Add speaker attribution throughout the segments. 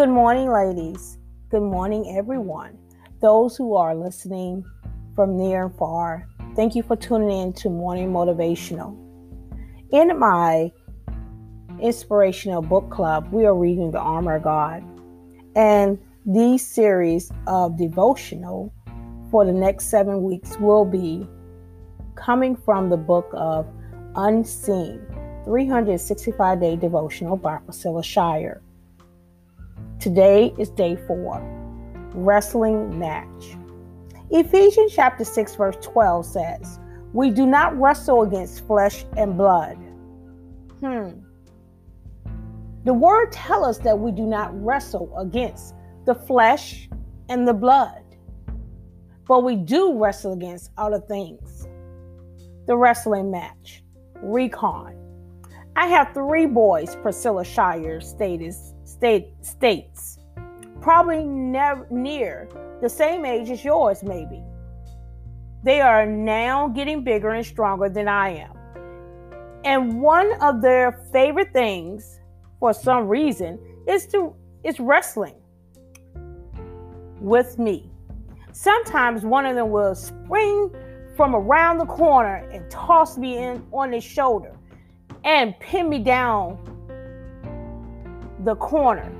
Speaker 1: Good morning, ladies. Good morning, everyone. Those who are listening from near and far, thank you for tuning in to Morning Motivational. In my inspirational book club, we are reading The Armor of God. And these series of devotional for the next seven weeks will be coming from the book of Unseen 365 Day Devotional by Priscilla Shirer. Today is day four Wrestling Match. Ephesians chapter 6, verse 12 says, We do not wrestle against flesh and blood. Hmm. The word tells us that we do not wrestle against the flesh and the blood, but we do wrestle against other things. The wrestling match, recon. I have three boys, Priscilla Shirer status, state, states, probably near the same age as yours, maybe. They are now getting bigger and stronger than I am. And one of their favorite things, for some reason, is to is wrestling with me. Sometimes one of them will spring from around the corner and toss me in on his shoulder and pin me down the corner,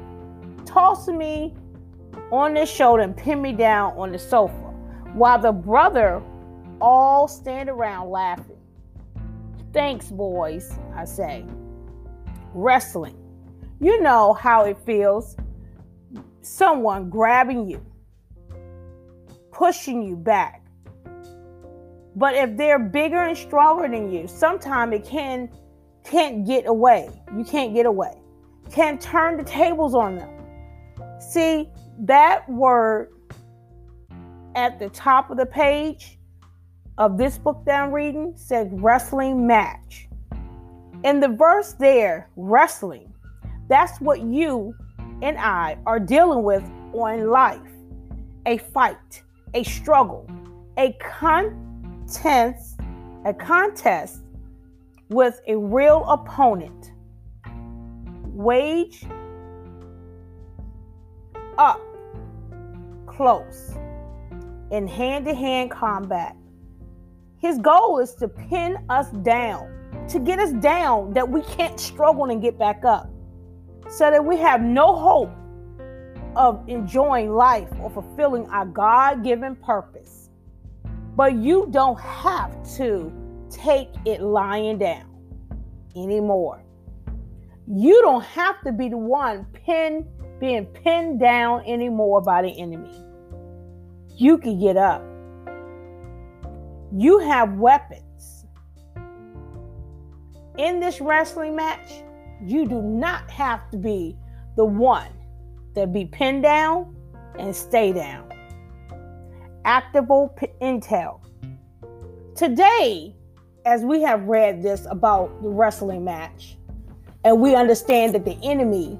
Speaker 1: tossing me on his shoulder and pin me down on the sofa, while the brother all stand around laughing. Thanks, boys, I say. Wrestling. You know how it feels. Someone grabbing you, pushing you back. But if they're bigger and stronger than you, sometimes it can can't get away. You can't get away. Can't turn the tables on them. See, that word at the top of the page of this book that I'm reading says wrestling match. In the verse there, wrestling, that's what you and I are dealing with on life a fight, a struggle, a contest, a contest with a real opponent. Wage up close in hand to hand combat. His goal is to pin us down, to get us down that we can't struggle and get back up, so that we have no hope of enjoying life or fulfilling our God given purpose. But you don't have to take it lying down anymore. You don't have to be the one pinned, being pinned down anymore by the enemy. You can get up. You have weapons. In this wrestling match, you do not have to be the one that be pinned down and stay down. Actionable intel. Today, as we have read this about the wrestling match, and we understand that the enemy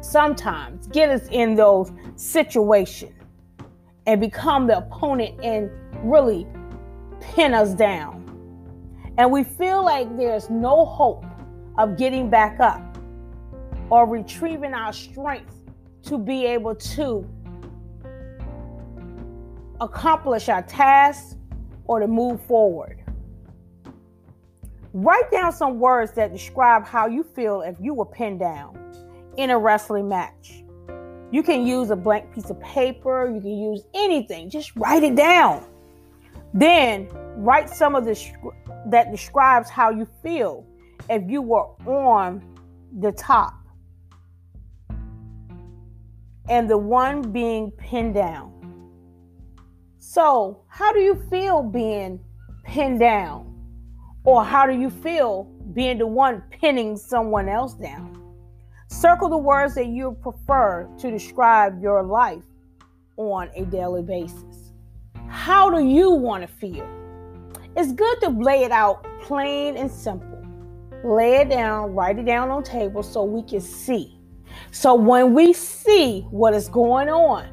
Speaker 1: sometimes get us in those situations and become the opponent and really pin us down. And we feel like there's no hope of getting back up or retrieving our strength to be able to accomplish our tasks or to move forward. Write down some words that describe how you feel if you were pinned down in a wrestling match. You can use a blank piece of paper, you can use anything, just write it down. Then write some of this that describes how you feel if you were on the top and the one being pinned down. So, how do you feel being pinned down? Or how do you feel being the one pinning someone else down? Circle the words that you prefer to describe your life on a daily basis. How do you want to feel? It's good to lay it out plain and simple. Lay it down, write it down on table so we can see. So when we see what is going on,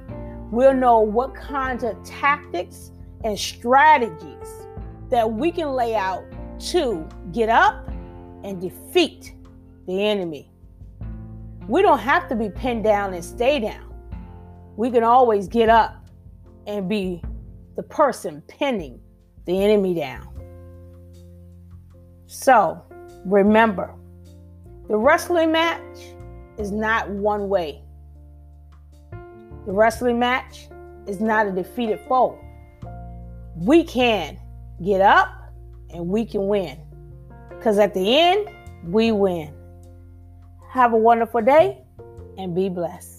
Speaker 1: we'll know what kinds of tactics and strategies that we can lay out to get up and defeat the enemy. We don't have to be pinned down and stay down. We can always get up and be the person pinning the enemy down. So remember, the wrestling match is not one way. The wrestling match is not a defeated foe. We can get up and we can win. Because at the end, we win. Have a wonderful day and be blessed.